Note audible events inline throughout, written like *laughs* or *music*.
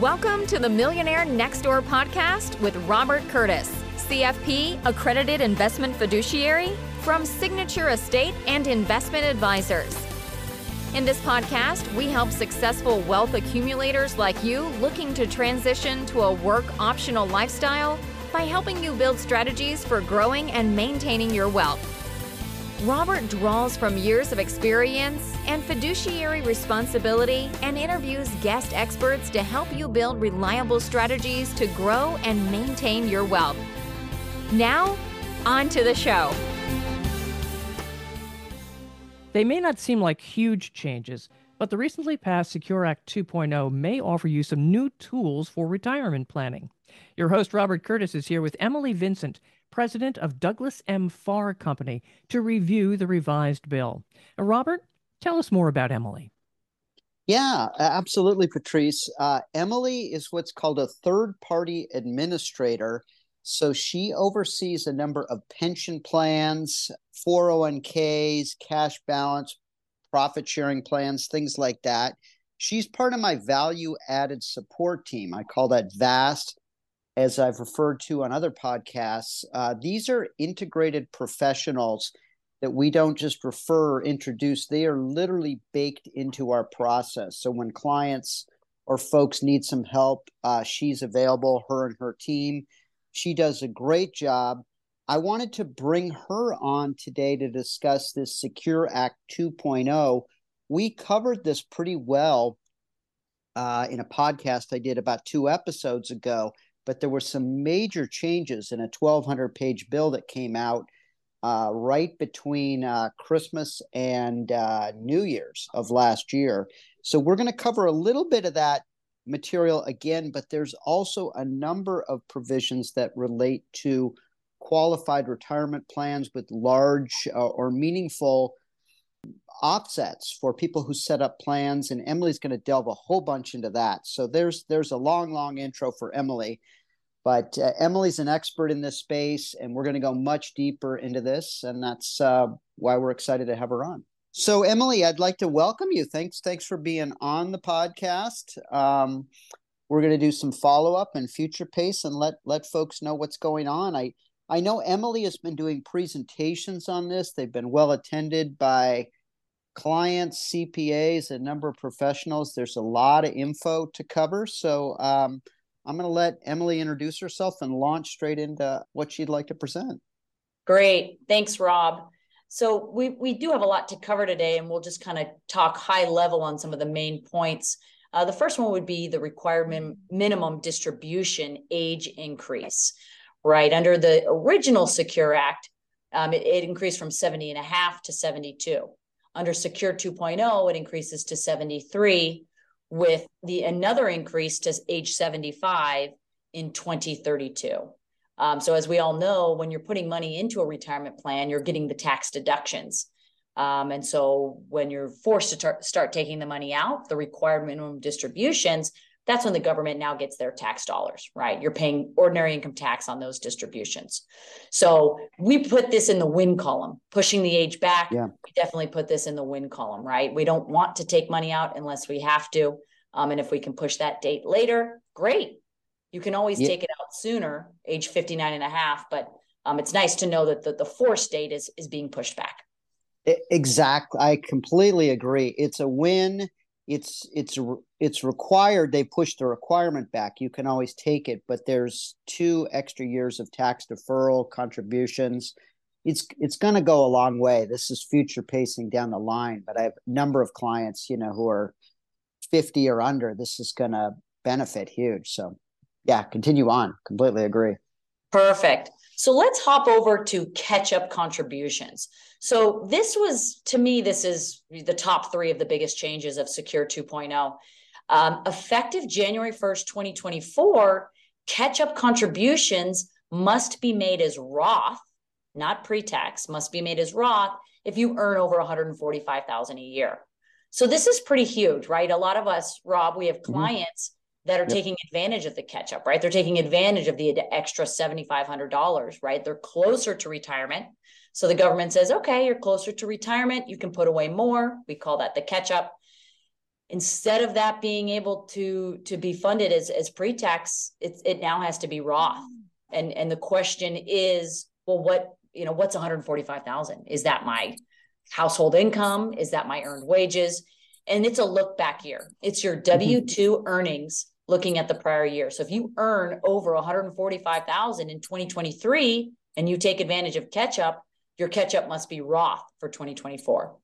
Welcome to the Millionaire Next Door podcast with Robert Curtiss, CFP accredited investment fiduciary from Signature Estate and Investment Advisors. In this podcast, we help successful wealth accumulators like you looking to transition to a work optional lifestyle by helping you build strategies for growing and maintaining your wealth. Robert draws from years of experience and fiduciary responsibility and interviews guest experts to help you build reliable strategies to grow and maintain your wealth. Now, on to the show. They may not seem like huge changes, but the recently passed Secure Act 2.0 may offer you some new tools for retirement planning. Your host, Robert Curtiss, is here with Emily Vincent, president of Douglas M. Farr Company, to review the revised bill. Uh, Robert, tell us more about Emily. Yeah, absolutely, Patrice. Uh, Emily is what's called a third party administrator. So she oversees a number of pension plans, 401ks, cash balance, profit sharing plans, things like that. She's part of my value added support team. I call that VAST as I've referred to on other podcasts, uh, these are integrated professionals that we don't just refer or introduce. They are literally baked into our process. So when clients or folks need some help, uh, she's available, her and her team. She does a great job. I wanted to bring her on today to discuss this Secure Act 2.0. We covered this pretty well uh, in a podcast I did about two episodes ago but there were some major changes in a 1,200 page bill that came out uh, right between uh, Christmas and uh, New Year's of last year. So we're going to cover a little bit of that material again, but there's also a number of provisions that relate to qualified retirement plans with large uh, or meaningful offsets for people who set up plans and Emily's going to delve a whole bunch into that. So there's there's a long long intro for Emily but uh, Emily's an expert in this space, and we're going to go much deeper into this, and that's uh, why we're excited to have her on. So, Emily, I'd like to welcome you. Thanks, thanks for being on the podcast. Um, we're going to do some follow up and future pace, and let let folks know what's going on. I I know Emily has been doing presentations on this. They've been well attended by clients, CPAs, a number of professionals. There's a lot of info to cover. So, um, I'm going to let Emily introduce herself and launch straight into what she'd like to present. Great. Thanks, Rob. So we we do have a lot to cover today, and we'll just kind of talk high level on some of the main points. Uh, the first one would be the required min- minimum distribution age increase. Right under the original Secure Act, um, it, it increased from 70 and a half to 72. Under Secure 2.0, it increases to 73 with the another increase to age 75 in 2032. Um, so as we all know, when you're putting money into a retirement plan, you're getting the tax deductions. Um, and so when you're forced to tar- start taking the money out, the required minimum distributions, that's when the government now gets their tax dollars, right? You're paying ordinary income tax on those distributions. So we put this in the win column, pushing the age back. Yeah. We definitely put this in the win column, right? We don't want to take money out unless we have to. Um, and if we can push that date later, great. You can always yeah. take it out sooner, age 59 and a half, but um, it's nice to know that the, the force date is, is being pushed back. Exactly. I completely agree. It's a win it's it's it's required they push the requirement back. You can always take it but there's two extra years of tax deferral contributions. It's it's going to go a long way. This is future pacing down the line but i have a number of clients you know who are 50 or under. This is going to benefit huge. So yeah continue on. Completely agree. Perfect so let's hop over to catch up contributions. So this was, to me, this is the top three of the biggest changes of Secure 2.0. Um, effective January 1st, 2024, catch up contributions must be made as Roth, not pre-tax, must be made as Roth if you earn over 145,000 a year. So this is pretty huge, right? A lot of us, Rob, we have mm-hmm. clients that are yep. taking advantage of the catch up, right? They're taking advantage of the extra $7,500, right? They're closer to retirement. So the government says, okay, you're closer to retirement. You can put away more. We call that the catch up. instead of that being able to to be funded as as pre-tax it, it now has to be roth and and the question is well what you know what's 145000 is that my household income is that my earned wages and it's a look back year it's your w2 mm-hmm. earnings looking at the prior year so if you earn over 145000 in 2023 and you take advantage of catch up your catch up must be roth for 2024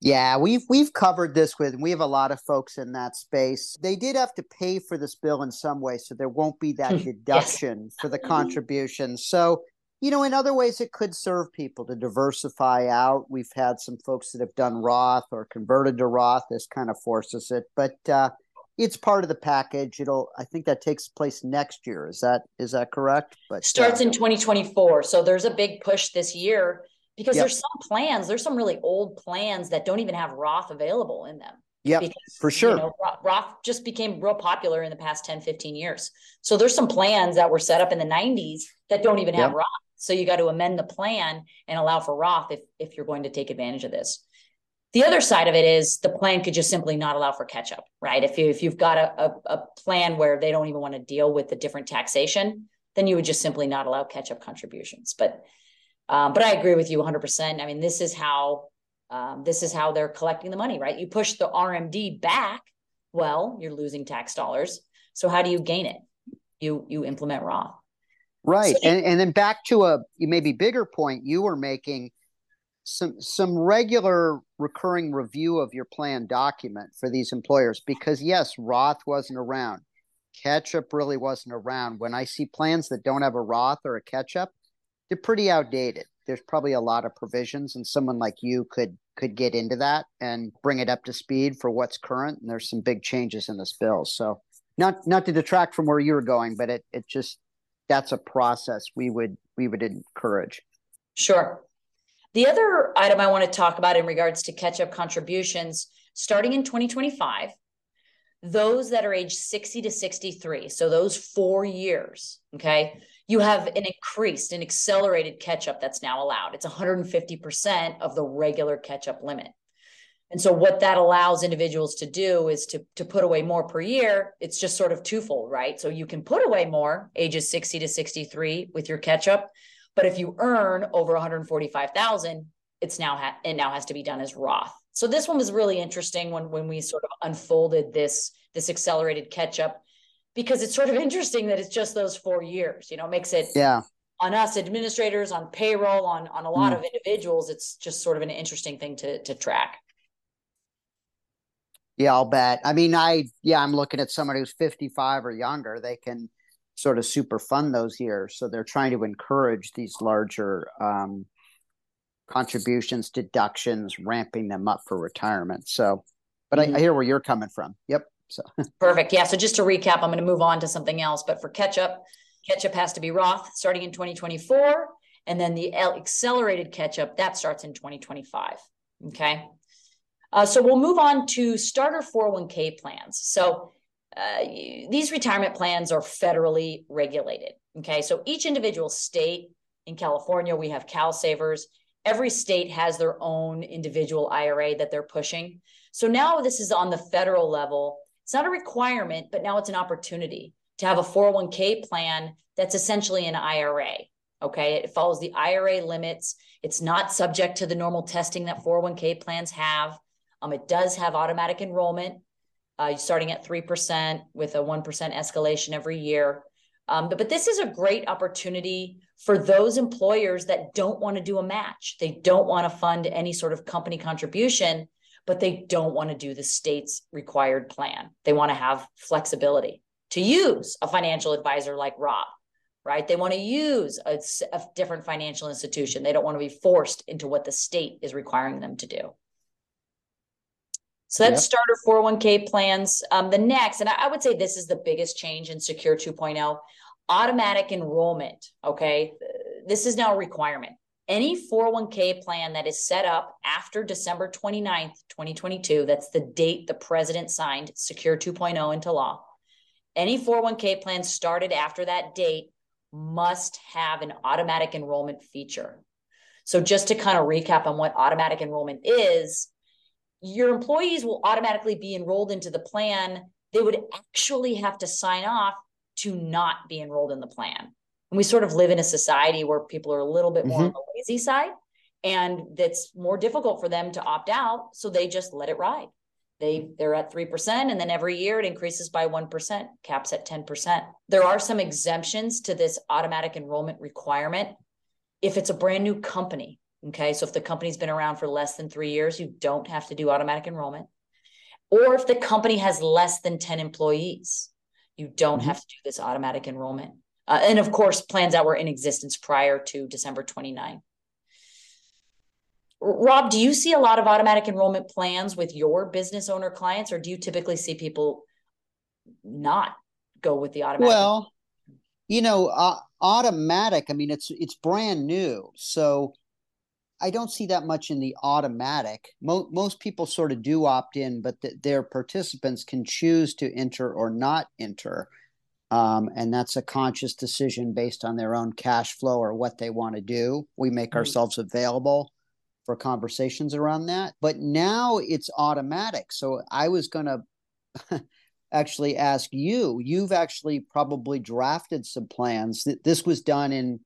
yeah, we've we've covered this with we have a lot of folks in that space. They did have to pay for this bill in some way, so there won't be that deduction yes. for the contribution. So, you know, in other ways it could serve people to diversify out. We've had some folks that have done Roth or converted to Roth. This kind of forces it, but uh, it's part of the package. It'll I think that takes place next year. Is that is that correct? But starts uh, in 2024. So there's a big push this year because yep. there's some plans, there's some really old plans that don't even have Roth available in them. Yeah, for sure. You know, Roth just became real popular in the past 10, 15 years. So there's some plans that were set up in the 90s that don't even have yep. Roth. So you got to amend the plan and allow for Roth if, if you're going to take advantage of this. The other side of it is the plan could just simply not allow for catch up, right? If you if you've got a, a, a plan where they don't even want to deal with the different taxation, then you would just simply not allow catch up contributions. But um, but I agree with you 100%. I mean, this is how um, this is how they're collecting the money, right? You push the RMD back, well, you're losing tax dollars. So how do you gain it? You you implement Roth. Right, so, and and then back to a maybe bigger point you were making some some regular recurring review of your plan document for these employers because yes, Roth wasn't around. Catch up really wasn't around. When I see plans that don't have a Roth or a catch up, they're pretty outdated. There's probably a lot of provisions, and someone like you could could get into that and bring it up to speed for what's current. And there's some big changes in this bill. So not not to detract from where you were going, but it it just that's a process we would we would encourage. Sure. The other item I want to talk about in regards to catch up contributions, starting in 2025, those that are age 60 to 63, so those four years, okay, you have an increased, an accelerated catch up that's now allowed. It's 150% of the regular catch up limit. And so what that allows individuals to do is to, to put away more per year. It's just sort of twofold, right? So you can put away more ages 60 to 63 with your catch up. But if you earn over 145,000, it's now ha- it now has to be done as Roth. So this one was really interesting when when we sort of unfolded this this accelerated catch up because it's sort of *laughs* interesting that it's just those four years. You know, makes it yeah on us administrators, on payroll, on on a lot mm. of individuals. It's just sort of an interesting thing to to track. Yeah, I'll bet. I mean, I yeah, I'm looking at somebody who's 55 or younger. They can sort of super fund those years, so they're trying to encourage these larger um, contributions, deductions, ramping them up for retirement. So, but mm-hmm. I, I hear where you're coming from. Yep. So *laughs* perfect. Yeah. So just to recap, I'm going to move on to something else. But for catch up, catch up has to be Roth starting in 2024. And then the accelerated catch up that starts in 2025. Okay. Uh, so we'll move on to starter 401k plans. So uh, these retirement plans are federally regulated. Okay. So each individual state in California, we have CalSavers. Every state has their own individual IRA that they're pushing. So now this is on the federal level it's not a requirement, but now it's an opportunity to have a 401k plan that's essentially an IRA. Okay. It follows the IRA limits. It's not subject to the normal testing that 401k plans have. Um, it does have automatic enrollment, uh, starting at 3% with a 1% escalation every year. Um, but, but this is a great opportunity for those employers that don't want to do a match. They don't want to fund any sort of company contribution but they don't want to do the state's required plan. They want to have flexibility to use a financial advisor like Rob, right? They want to use a, a different financial institution. They don't want to be forced into what the state is requiring them to do. So that's yep. starter 401k plans. Um, the next, and I, I would say this is the biggest change in Secure 2.0 automatic enrollment. Okay. This is now a requirement any 401k plan that is set up after December 29th, 2022, that's the date the president signed Secure 2.0 into law. Any 401k plan started after that date must have an automatic enrollment feature. So, just to kind of recap on what automatic enrollment is, your employees will automatically be enrolled into the plan. They would actually have to sign off to not be enrolled in the plan. And we sort of live in a society where people are a little bit more mm-hmm. on the lazy side and that's more difficult for them to opt out. So they just let it ride. They they're at 3% and then every year it increases by 1%, caps at 10%. There are some exemptions to this automatic enrollment requirement if it's a brand new company. Okay. So if the company's been around for less than three years, you don't have to do automatic enrollment. Or if the company has less than 10 employees, you don't mm-hmm. have to do this automatic enrollment. Uh, and of course, plans that were in existence prior to December 29. Rob, do you see a lot of automatic enrollment plans with your business owner clients, or do you typically see people not go with the automatic? Well, you know, uh, automatic. I mean, it's it's brand new, so I don't see that much in the automatic. Mo- most people sort of do opt in, but th- their participants can choose to enter or not enter. Um, and that's a conscious decision based on their own cash flow or what they want to do. We make mm-hmm. ourselves available for conversations around that. But now it's automatic. So I was going *laughs* to actually ask you, you've actually probably drafted some plans. This was done in,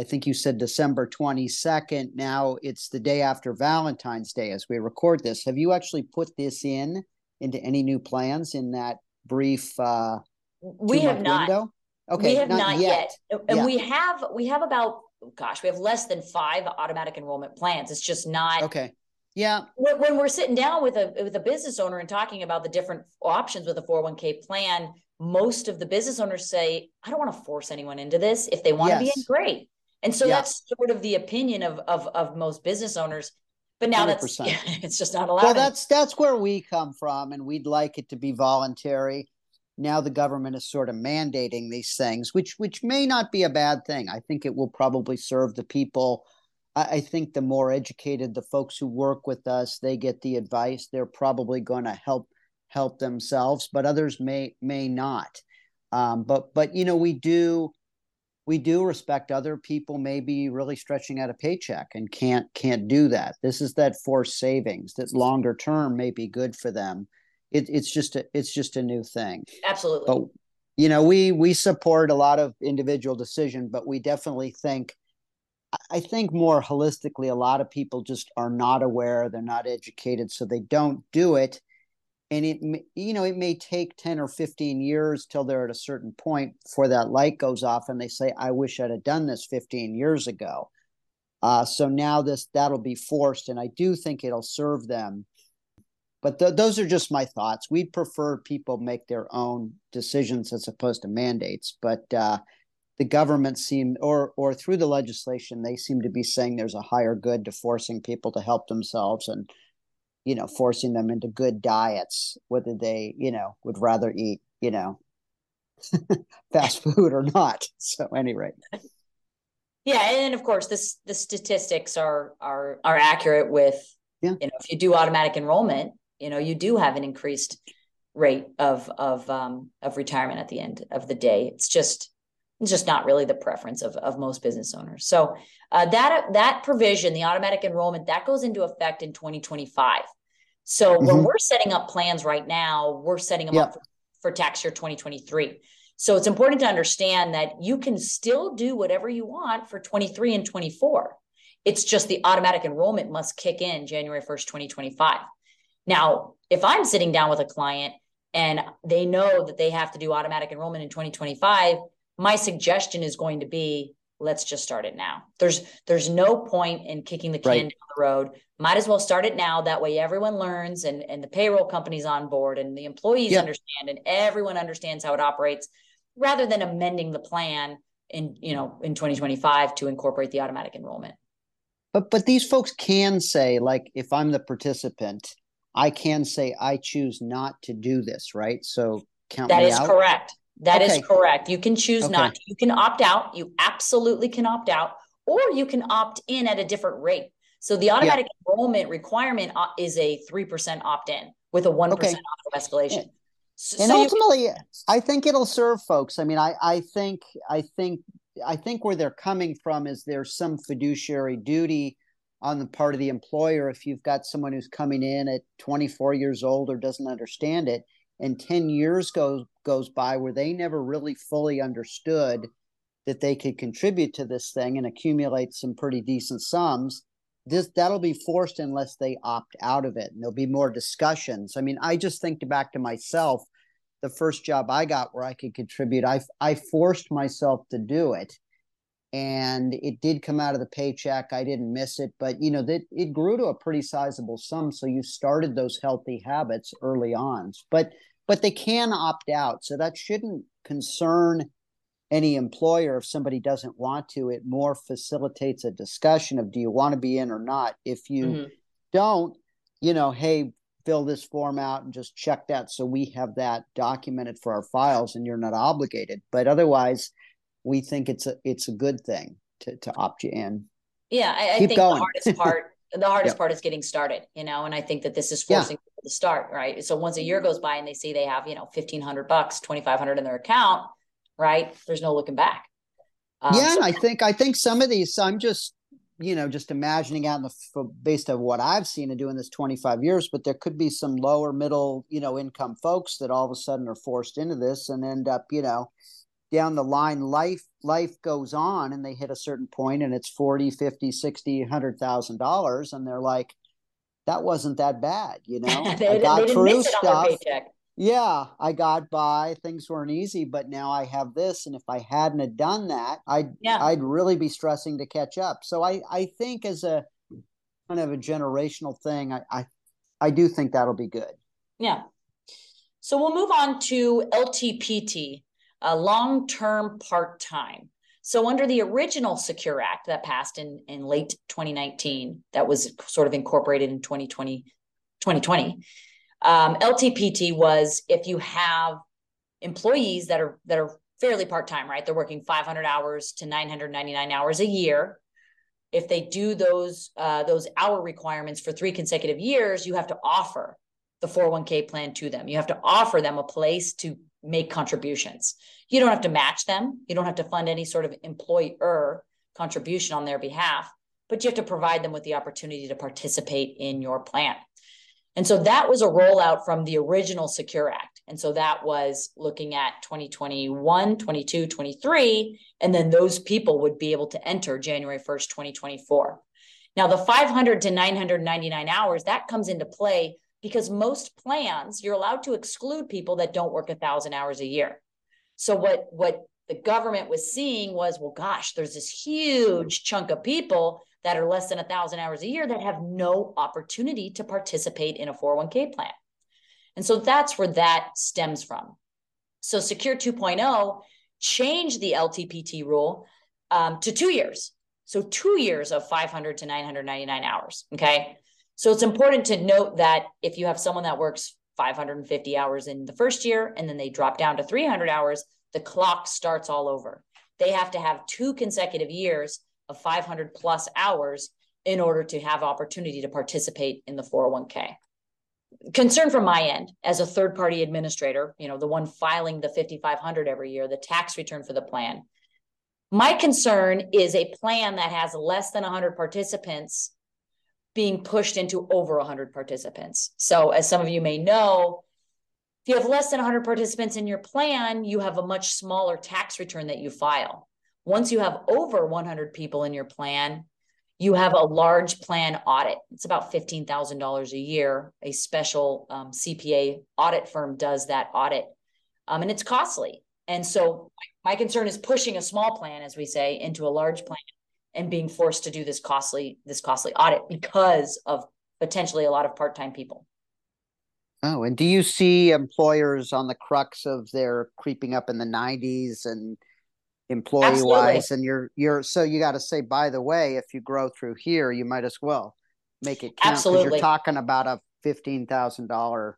I think you said December 22nd. Now it's the day after Valentine's Day as we record this. Have you actually put this in into any new plans in that brief uh we have not window? okay we have not, not yet. yet. and yeah. we have we have about gosh, we have less than five automatic enrollment plans. It's just not okay. Yeah. When, when, we're sitting down with a with a business owner and talking about the different options with a 401k plan, most of the business owners say, I don't want to force anyone into this. If they want yes. to be in, great. And so yeah. that's sort of the opinion of, of of most business owners. But now 100%. that's *laughs* it's just not allowed. Well, that's that's where we come from, and we'd like it to be voluntary now the government is sort of mandating these things, which which may not be a bad thing. I think it will probably serve the people. I, I think the more educated the folks who work with us, they get the advice. They're probably going to help help themselves, but others may may not. Um, but but you know we do we do respect other people maybe really stretching out a paycheck and can't can't do that. This is that forced savings that longer term may be good for them. It, it's just a it's just a new thing. Absolutely. But you know we we support a lot of individual decision but we definitely think i think more holistically a lot of people just are not aware they're not educated so they don't do it and it you know it may take 10 or 15 years till they're at a certain point before that light goes off and they say i wish i'd have done this 15 years ago uh, so now this that'll be forced and i do think it'll serve them but th- those are just my thoughts. We'd prefer people make their own decisions as opposed to mandates. But uh, the government seem, or or through the legislation, they seem to be saying there's a higher good to forcing people to help themselves and you know forcing them into good diets, whether they you know would rather eat you know *laughs* fast *laughs* food or not. *laughs* So anyway. Yeah, and of course, this the statistics are are are accurate with yeah. you know if you do automatic enrollment you know you do have an increased rate of of um, of retirement at the end of the day. It's just it's just not really the preference of of most business owners. So uh, that that provision, the automatic enrollment, that goes into effect in 2025. So mm-hmm. when we're setting up plans right now, we're setting them up for, for tax year 2023. So it's important to understand that you can still do whatever you want for 23 and 24. It's just the automatic enrollment must kick in January 1st, 2025. Now, if I'm sitting down with a client and they know that they have to do automatic enrollment in 2025, my suggestion is going to be let's just start it now. There's there's no point in kicking the can right. down the road. Might as well start it now. That way everyone learns and, and the payroll company's on board and the employees yeah. understand and everyone understands how it operates rather than amending the plan in you know in 2025 to incorporate the automatic enrollment. But but these folks can say, like, if I'm the participant, I can say I choose not to do this, right? So count that is out. correct. That okay. is correct. You can choose okay. not. You can opt out. You absolutely can opt out, or you can opt in at a different rate. So the automatic yeah. enrollment requirement uh, is a 3% opt in with a 1% okay. escalation. So, and ultimately, I think it'll serve folks. I mean, I, I think, I think, I think where they're coming from is there's some fiduciary duty on the part of the employer if you've got someone who's coming in at 24 years old or doesn't understand it and 10 years goes goes by where they never really fully understood that they could contribute to this thing and accumulate some pretty decent sums this that'll be forced unless they opt out of it and there'll be more discussions. I mean i just think back to myself the first job i got where i could contribute i i forced myself to do it and it did come out of the paycheck. I didn't miss it but you know that it grew to a pretty sizable sum so you started those healthy habits early on. But but they can opt out so that shouldn't concern any employer if somebody doesn't want to it more facilitates a discussion of do you want to be in or not if you mm-hmm. don't you know hey fill this form out and just check that so we have that documented for our files and you're not obligated but otherwise we think it's a it's a good thing to to opt you in. Yeah, I, I think going. the hardest part the *laughs* hardest yep. part is getting started, you know, and I think that this is forcing yeah. To start, right? So once a year goes by and they see they have, you know, fifteen hundred bucks, twenty five hundred in their account, right? There's no looking back. Um, yeah, so- I think I think some of these I'm just you know just imagining out in the based on what I've seen and doing this 25 years, but there could be some lower middle you know income folks that all of a sudden are forced into this and end up you know down the line life life goes on and they hit a certain point and it's 40 50 60 100 thousand dollars and they're like that wasn't that bad you *laughs* know? They, i got through stuff. yeah i got by things weren't easy but now i have this and if i hadn't have done that i'd yeah. i'd really be stressing to catch up. So i i think as a kind of a generational thing i i, I do think that'll be good. Yeah. So we'll move on to ltpt a long term part time. So, under the original Secure Act that passed in, in late 2019, that was sort of incorporated in 2020, 2020 um, LTPT was if you have employees that are that are fairly part time, right? They're working 500 hours to 999 hours a year. If they do those uh, those hour requirements for three consecutive years, you have to offer the 401k plan to them. You have to offer them a place to make contributions. You don't have to match them. You don't have to fund any sort of employer contribution on their behalf, but you have to provide them with the opportunity to participate in your plan. And so that was a rollout from the original Secure Act. And so that was looking at 2021, 22, 23. And then those people would be able to enter January 1st, 2024. Now, the 500 to 999 hours, that comes into play because most plans you're allowed to exclude people that don't work a thousand hours a year. So what what the government was seeing was well gosh there's this huge chunk of people that are less than a thousand hours a year that have no opportunity to participate in a 401k plan. And so that's where that stems from. So secure 2.0 changed the ltpt rule um, to two years. So two years of 500 to 999 hours okay so it's important to note that if you have someone that works 550 hours in the first year and then they drop down to 300 hours, the clock starts all over. They have to have two consecutive years of 500 plus hours in order to have opportunity to participate in the 401k. Concern from my end as a third party administrator, you know, the one filing the 5500 every year, the tax return for the plan. My concern is a plan that has less than 100 participants being pushed into over 100 participants. So, as some of you may know, if you have less than 100 participants in your plan, you have a much smaller tax return that you file. Once you have over 100 people in your plan, you have a large plan audit. It's about $15,000 a year. A special um, CPA audit firm does that audit, um, and it's costly. And so, my concern is pushing a small plan, as we say, into a large plan and being forced to do this costly this costly audit because of potentially a lot of part-time people. Oh and do you see employers on the crux of their creeping up in the 90s and employee Absolutely. wise and you're you're so you got to say by the way if you grow through here you might as well make it count because you're talking about a $15000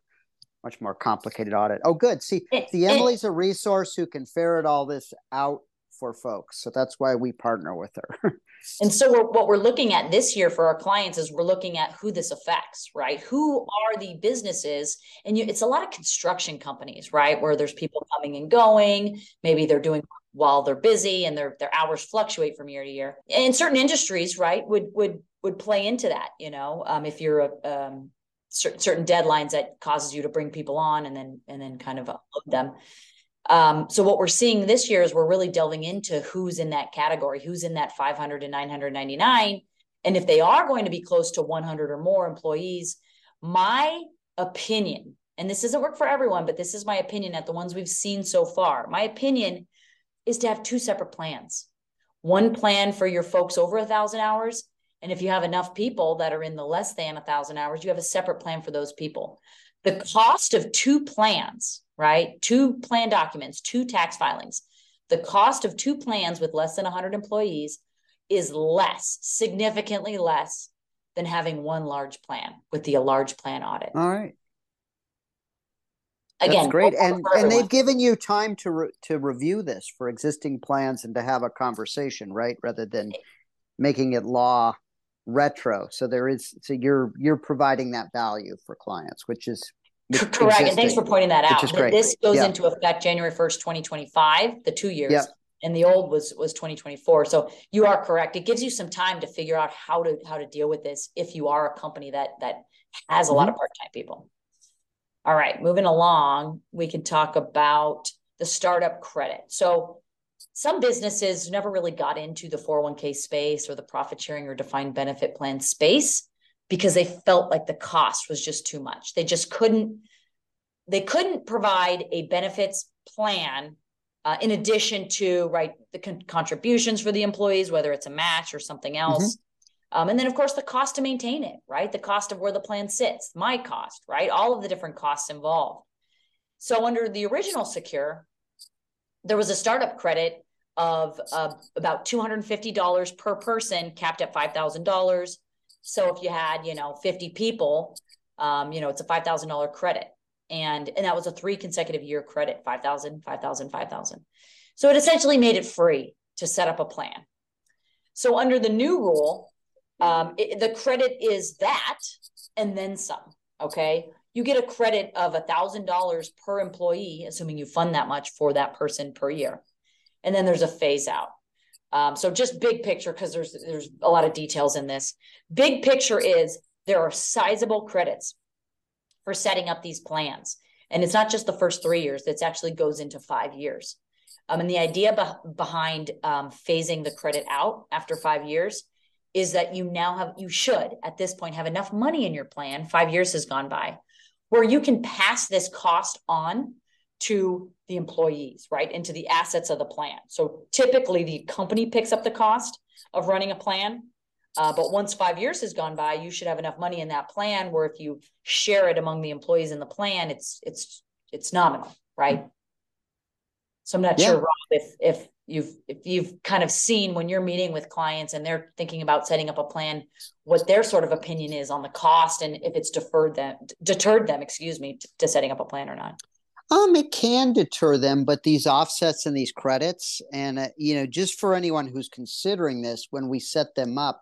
much more complicated audit. Oh good. See it, the emily's it, a resource who can ferret all this out for folks. So that's why we partner with her. *laughs* and so we're, what we're looking at this year for our clients is we're looking at who this affects, right? Who are the businesses? And you, it's a lot of construction companies, right? Where there's people coming and going. Maybe they're doing while they're busy and their their hours fluctuate from year to year. And certain industries, right, would would would play into that. You know, um, if you're a um, certain deadlines that causes you to bring people on and then and then kind of upload them. Um, so what we're seeing this year is we're really delving into who's in that category, who's in that 500 to 999, and if they are going to be close to 100 or more employees, my opinion, and this doesn't work for everyone, but this is my opinion at the ones we've seen so far. My opinion is to have two separate plans. One plan for your folks over a thousand hours and if you have enough people that are in the less than a thousand hours, you have a separate plan for those people. The cost of two plans, right? Two plan documents, two tax filings. The cost of two plans with less than 100 employees is less, significantly less than having one large plan with the large plan audit. All right. Again, That's great, and and they've given you time to re- to review this for existing plans and to have a conversation, right? Rather than making it law retro. So there is so you're you're providing that value for clients, which is correct. And thanks for pointing that out. This goes yeah. into effect January 1st, 2025, the two years. Yeah. And the old was was 2024. So you are correct. It gives you some time to figure out how to how to deal with this if you are a company that that has a mm-hmm. lot of part-time people. All right, moving along, we can talk about the startup credit. So some businesses never really got into the 401k space or the profit sharing or defined benefit plan space because they felt like the cost was just too much. They just couldn't they couldn't provide a benefits plan uh, in addition to right the con- contributions for the employees whether it's a match or something mm-hmm. else. Mm-hmm. Um, and then of course the cost to maintain it, right? The cost of where the plan sits, my cost, right? All of the different costs involved. So under the original secure, there was a startup credit of uh, about $250 per person capped at $5,000. So if you had, you know, 50 people, um, you know, it's a $5,000 credit. And, and that was a three consecutive year credit, 5,000, 5,000, 5,000. So it essentially made it free to set up a plan. So under the new rule, um, it, the credit is that and then some. Okay. You get a credit of a thousand dollars per employee, assuming you fund that much for that person per year and then there's a phase out. Um, so just big picture, because there's there's a lot of details in this. Big picture is there are sizable credits for setting up these plans, and it's not just the first three years. It actually goes into five years. Um, and the idea be- behind um, phasing the credit out after five years is that you now have you should at this point have enough money in your plan. Five years has gone by, where you can pass this cost on to the employees, right? Into the assets of the plan. So typically the company picks up the cost of running a plan. Uh, but once five years has gone by, you should have enough money in that plan where if you share it among the employees in the plan, it's it's it's nominal, right? So I'm not yeah. sure Rob, if if you've if you've kind of seen when you're meeting with clients and they're thinking about setting up a plan, what their sort of opinion is on the cost and if it's deferred them deterred them, excuse me, to, to setting up a plan or not. Um, it can deter them, but these offsets and these credits, and uh, you know, just for anyone who's considering this, when we set them up,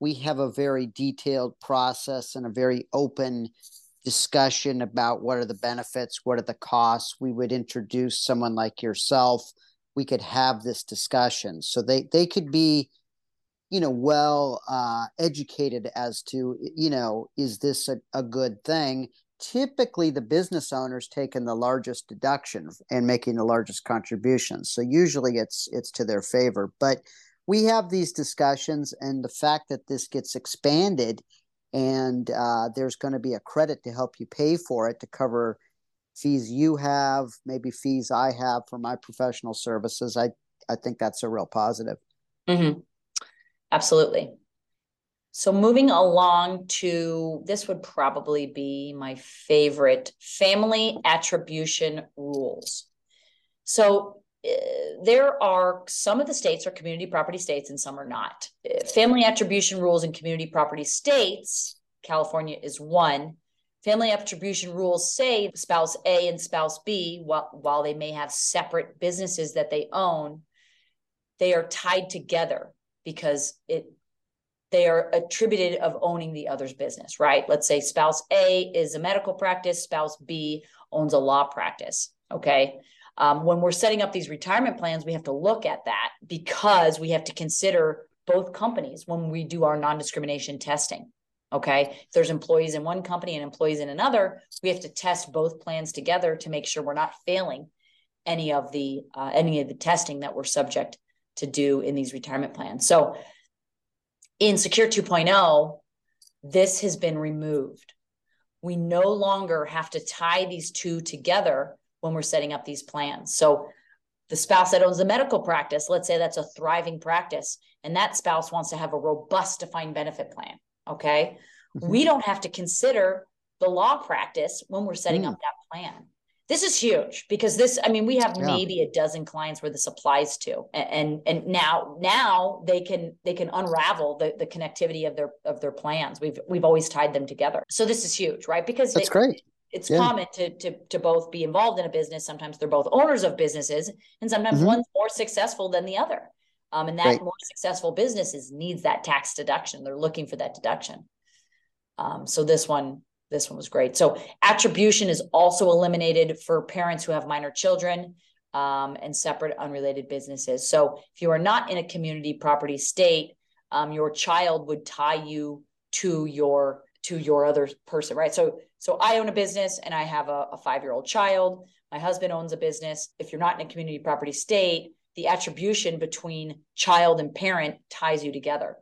we have a very detailed process and a very open discussion about what are the benefits, what are the costs. We would introduce someone like yourself. We could have this discussion, so they they could be, you know, well uh, educated as to you know, is this a, a good thing? Typically the business owners taking the largest deduction and making the largest contributions. So usually it's it's to their favor. But we have these discussions, and the fact that this gets expanded and uh, there's going to be a credit to help you pay for it to cover fees you have, maybe fees I have for my professional services. I I think that's a real positive. Mm-hmm. Absolutely. So moving along to this would probably be my favorite family attribution rules. So uh, there are some of the states are community property states and some are not. Uh, family attribution rules in community property states, California is one. Family attribution rules say spouse A and spouse B, while, while they may have separate businesses that they own, they are tied together because it they are attributed of owning the other's business, right? Let's say spouse A is a medical practice, spouse B owns a law practice. Okay. Um, when we're setting up these retirement plans, we have to look at that because we have to consider both companies when we do our non-discrimination testing. Okay. If there's employees in one company and employees in another, we have to test both plans together to make sure we're not failing any of the uh, any of the testing that we're subject to do in these retirement plans. So in Secure 2.0, this has been removed. We no longer have to tie these two together when we're setting up these plans. So the spouse that owns a medical practice, let's say that's a thriving practice, and that spouse wants to have a robust defined benefit plan. Okay. Mm-hmm. We don't have to consider the law practice when we're setting mm. up that plan. This is huge because this, I mean, we have yeah. maybe a dozen clients where this applies to. And, and now now they can they can unravel the, the connectivity of their of their plans. We've we've always tied them together. So this is huge, right? Because that's great it's yeah. common to, to to both be involved in a business. Sometimes they're both owners of businesses, and sometimes mm-hmm. one's more successful than the other. Um, and that right. more successful businesses needs that tax deduction. They're looking for that deduction. Um, so this one, this one was great. So attribution is also eliminated for parents who have minor children um, and separate unrelated businesses. So if you are not in a community property state, um, your child would tie you to your to your other person, right? So so I own a business and I have a, a five year old child. My husband owns a business. If you're not in a community property state, the attribution between child and parent ties you together.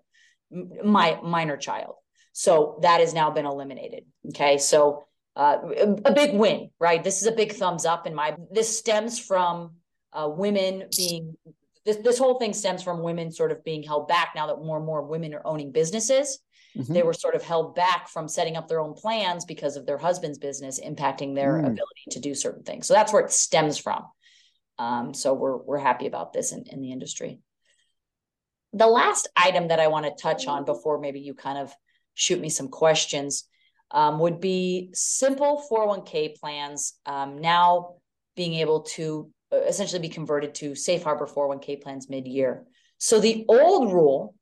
My minor child. So that has now been eliminated. Okay. So uh, a, big win, right? This is a big thumbs up in my, this stems from uh, women being, this, this whole thing stems from women sort of being held back now that more and more women are owning businesses. Mm-hmm. They were sort of held back from setting up their own plans because of their husband's business impacting their mm. ability to do certain things. So that's where it stems from. Um, so we're we're happy about this in, in the industry. The last item that I want to touch on before maybe you kind of shoot me some questions um, would be simple 401k plans um, now being able to uh, essentially be converted to safe harbor 401k plans mid-year. So the old rule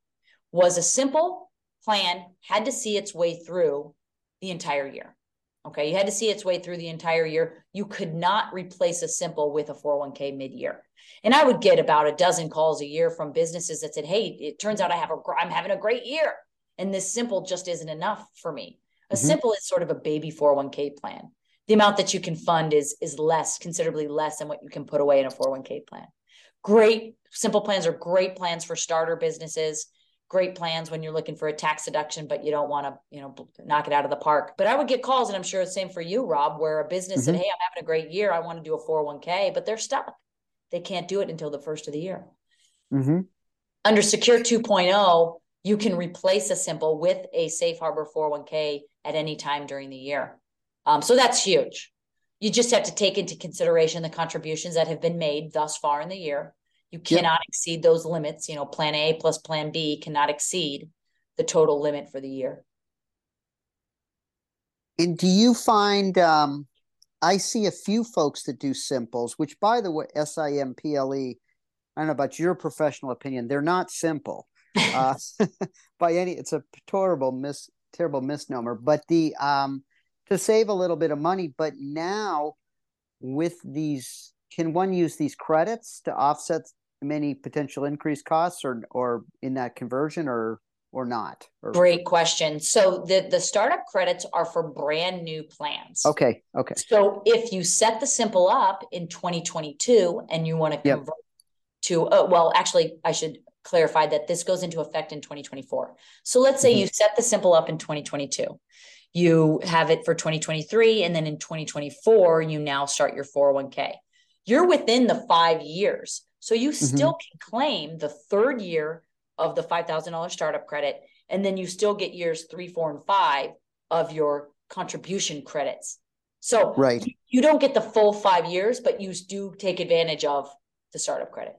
was a simple plan had to see its way through the entire year. Okay. You had to see its way through the entire year. You could not replace a simple with a 401k mid year. And I would get about a dozen calls a year from businesses that said, Hey, it turns out I have a, I'm having a great year. And this simple just isn't enough for me. A mm-hmm. simple is sort of a baby 401k plan. The amount that you can fund is, is less, considerably less than what you can put away in a 401k plan. Great simple plans are great plans for starter businesses great plans when you're looking for a tax deduction, but you don't want to, you know, knock it out of the park. But I would get calls, and I'm sure the same for you, Rob, where a business mm-hmm. said, Hey, I'm having a great year. I want to do a 401k, but they're stuck. They can't do it until the first of the year. Mm-hmm. Under Secure 2.0, you can replace a simple with a safe harbor 401k at any time during the year. Um, so that's huge. You just have to take into consideration the contributions that have been made thus far in the year you cannot yep. exceed those limits. You know, plan A plus plan B cannot exceed the total limit for the year. And do you find um, I see a few folks that do simples, which by the way, S I M P L E, I don't know about your professional opinion, they're not simple. Uh, *laughs* by any it's a terrible mis terrible misnomer. But the um to save a little bit of money, but now with these can one use these credits to offset many potential increased costs or or in that conversion or or not? Or... Great question. So the the startup credits are for brand new plans. Okay. Okay. So if you set the simple up in 2022 and you want to convert yep. to uh, well, actually, I should clarify that this goes into effect in 2024. So let's say mm-hmm. you set the simple up in 2022. You have it for 2023 and then in 2024 you now start your 401k. You're within the 5 years so you mm-hmm. still can claim the third year of the $5,000 startup credit, and then you still get years three, four, and five of your contribution credits. So right. you don't get the full five years, but you do take advantage of the startup credit.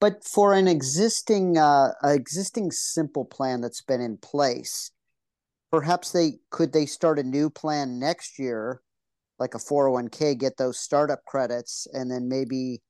But for an existing uh, existing simple plan that's been in place, perhaps they could they start a new plan next year, like a 401k, get those startup credits, and then maybe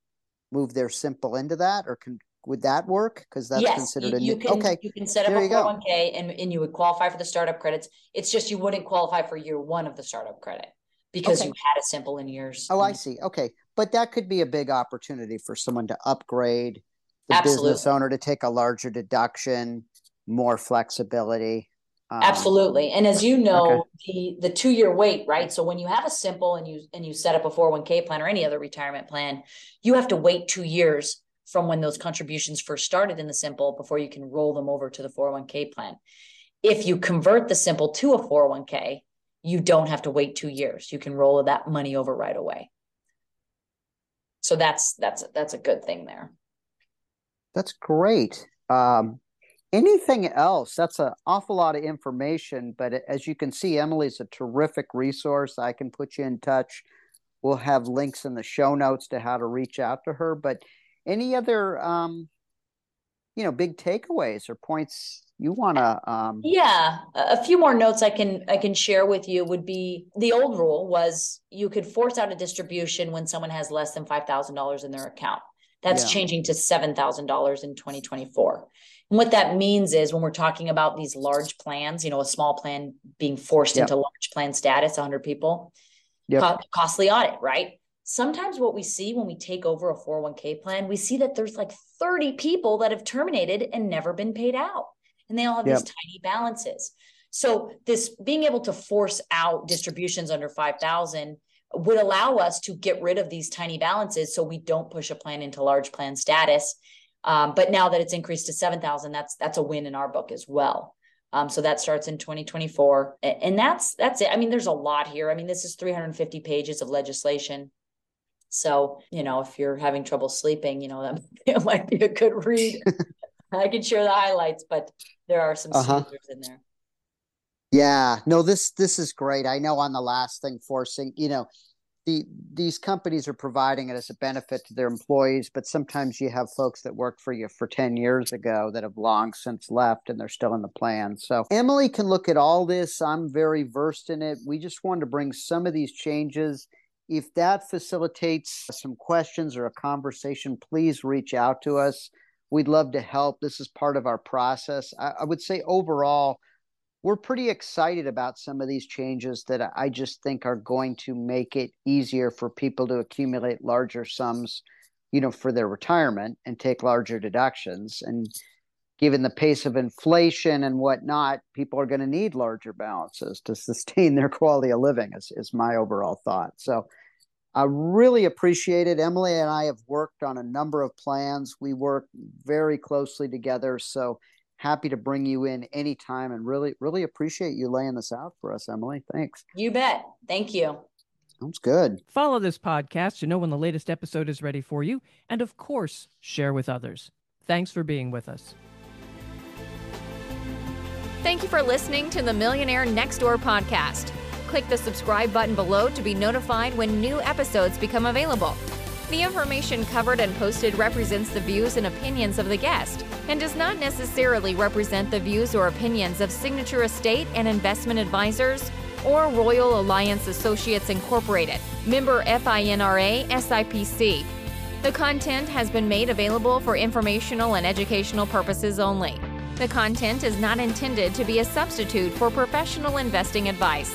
move their simple into that or can would that work? Because that's yes, considered you, a new you can, okay you can set up there a 401k and, and you would qualify for the startup credits. It's just you wouldn't qualify for year one of the startup credit because okay. you had a simple in years oh i see okay but that could be a big opportunity for someone to upgrade the Absolutely. business owner to take a larger deduction, more flexibility. Um, Absolutely. And as you know, okay. the the two year wait, right? So when you have a simple and you and you set up a 401k plan or any other retirement plan, you have to wait two years from when those contributions first started in the simple before you can roll them over to the 401k plan. If you convert the simple to a 401k, you don't have to wait two years. You can roll that money over right away. So that's that's that's a good thing there. That's great. Um, anything else? That's an awful lot of information, but as you can see, Emily's a terrific resource. I can put you in touch. We'll have links in the show notes to how to reach out to her. But any other, um, you know, big takeaways or points you want to? Um... Yeah, a few more notes I can I can share with you would be the old rule was you could force out a distribution when someone has less than five thousand dollars in their account. That's yeah. changing to $7,000 in 2024. And what that means is when we're talking about these large plans, you know, a small plan being forced yep. into large plan status, 100 people, yep. co- costly audit, right? Sometimes what we see when we take over a 401k plan, we see that there's like 30 people that have terminated and never been paid out. And they all have yep. these tiny balances. So this being able to force out distributions under 5,000 would allow us to get rid of these tiny balances so we don't push a plan into large plan status. Um, but now that it's increased to 7,000, that's that's a win in our book as well. Um, so that starts in 2024, and that's that's it. I mean, there's a lot here. I mean, this is 350 pages of legislation. So you know, if you're having trouble sleeping, you know that *laughs* might be a good read. *laughs* I can share the highlights, but there are some uh-huh. in there. Yeah, no, this this is great. I know on the last thing, forcing, you know, the these companies are providing it as a benefit to their employees, but sometimes you have folks that worked for you for 10 years ago that have long since left and they're still in the plan. So Emily can look at all this. I'm very versed in it. We just wanted to bring some of these changes. If that facilitates some questions or a conversation, please reach out to us. We'd love to help. This is part of our process. I, I would say overall, we're pretty excited about some of these changes that I just think are going to make it easier for people to accumulate larger sums, you know, for their retirement and take larger deductions. And given the pace of inflation and whatnot, people are going to need larger balances to *laughs* sustain their quality of living, is, is my overall thought. So I really appreciate it. Emily and I have worked on a number of plans. We work very closely together. So happy to bring you in anytime and really, really appreciate you laying this out for us, Emily. Thanks. You bet. Thank you. Sounds good. Follow this podcast to know when the latest episode is ready for you. And of course, share with others. Thanks for being with us. Thank you for listening to the Millionaire Next Door podcast. Click the subscribe button below to be notified when new episodes become available. The information covered and posted represents the views and opinions of the guest and does not necessarily represent the views or opinions of Signature Estate and Investment Advisors or Royal Alliance Associates Incorporated, member FINRA SIPC. The content has been made available for informational and educational purposes only. The content is not intended to be a substitute for professional investing advice.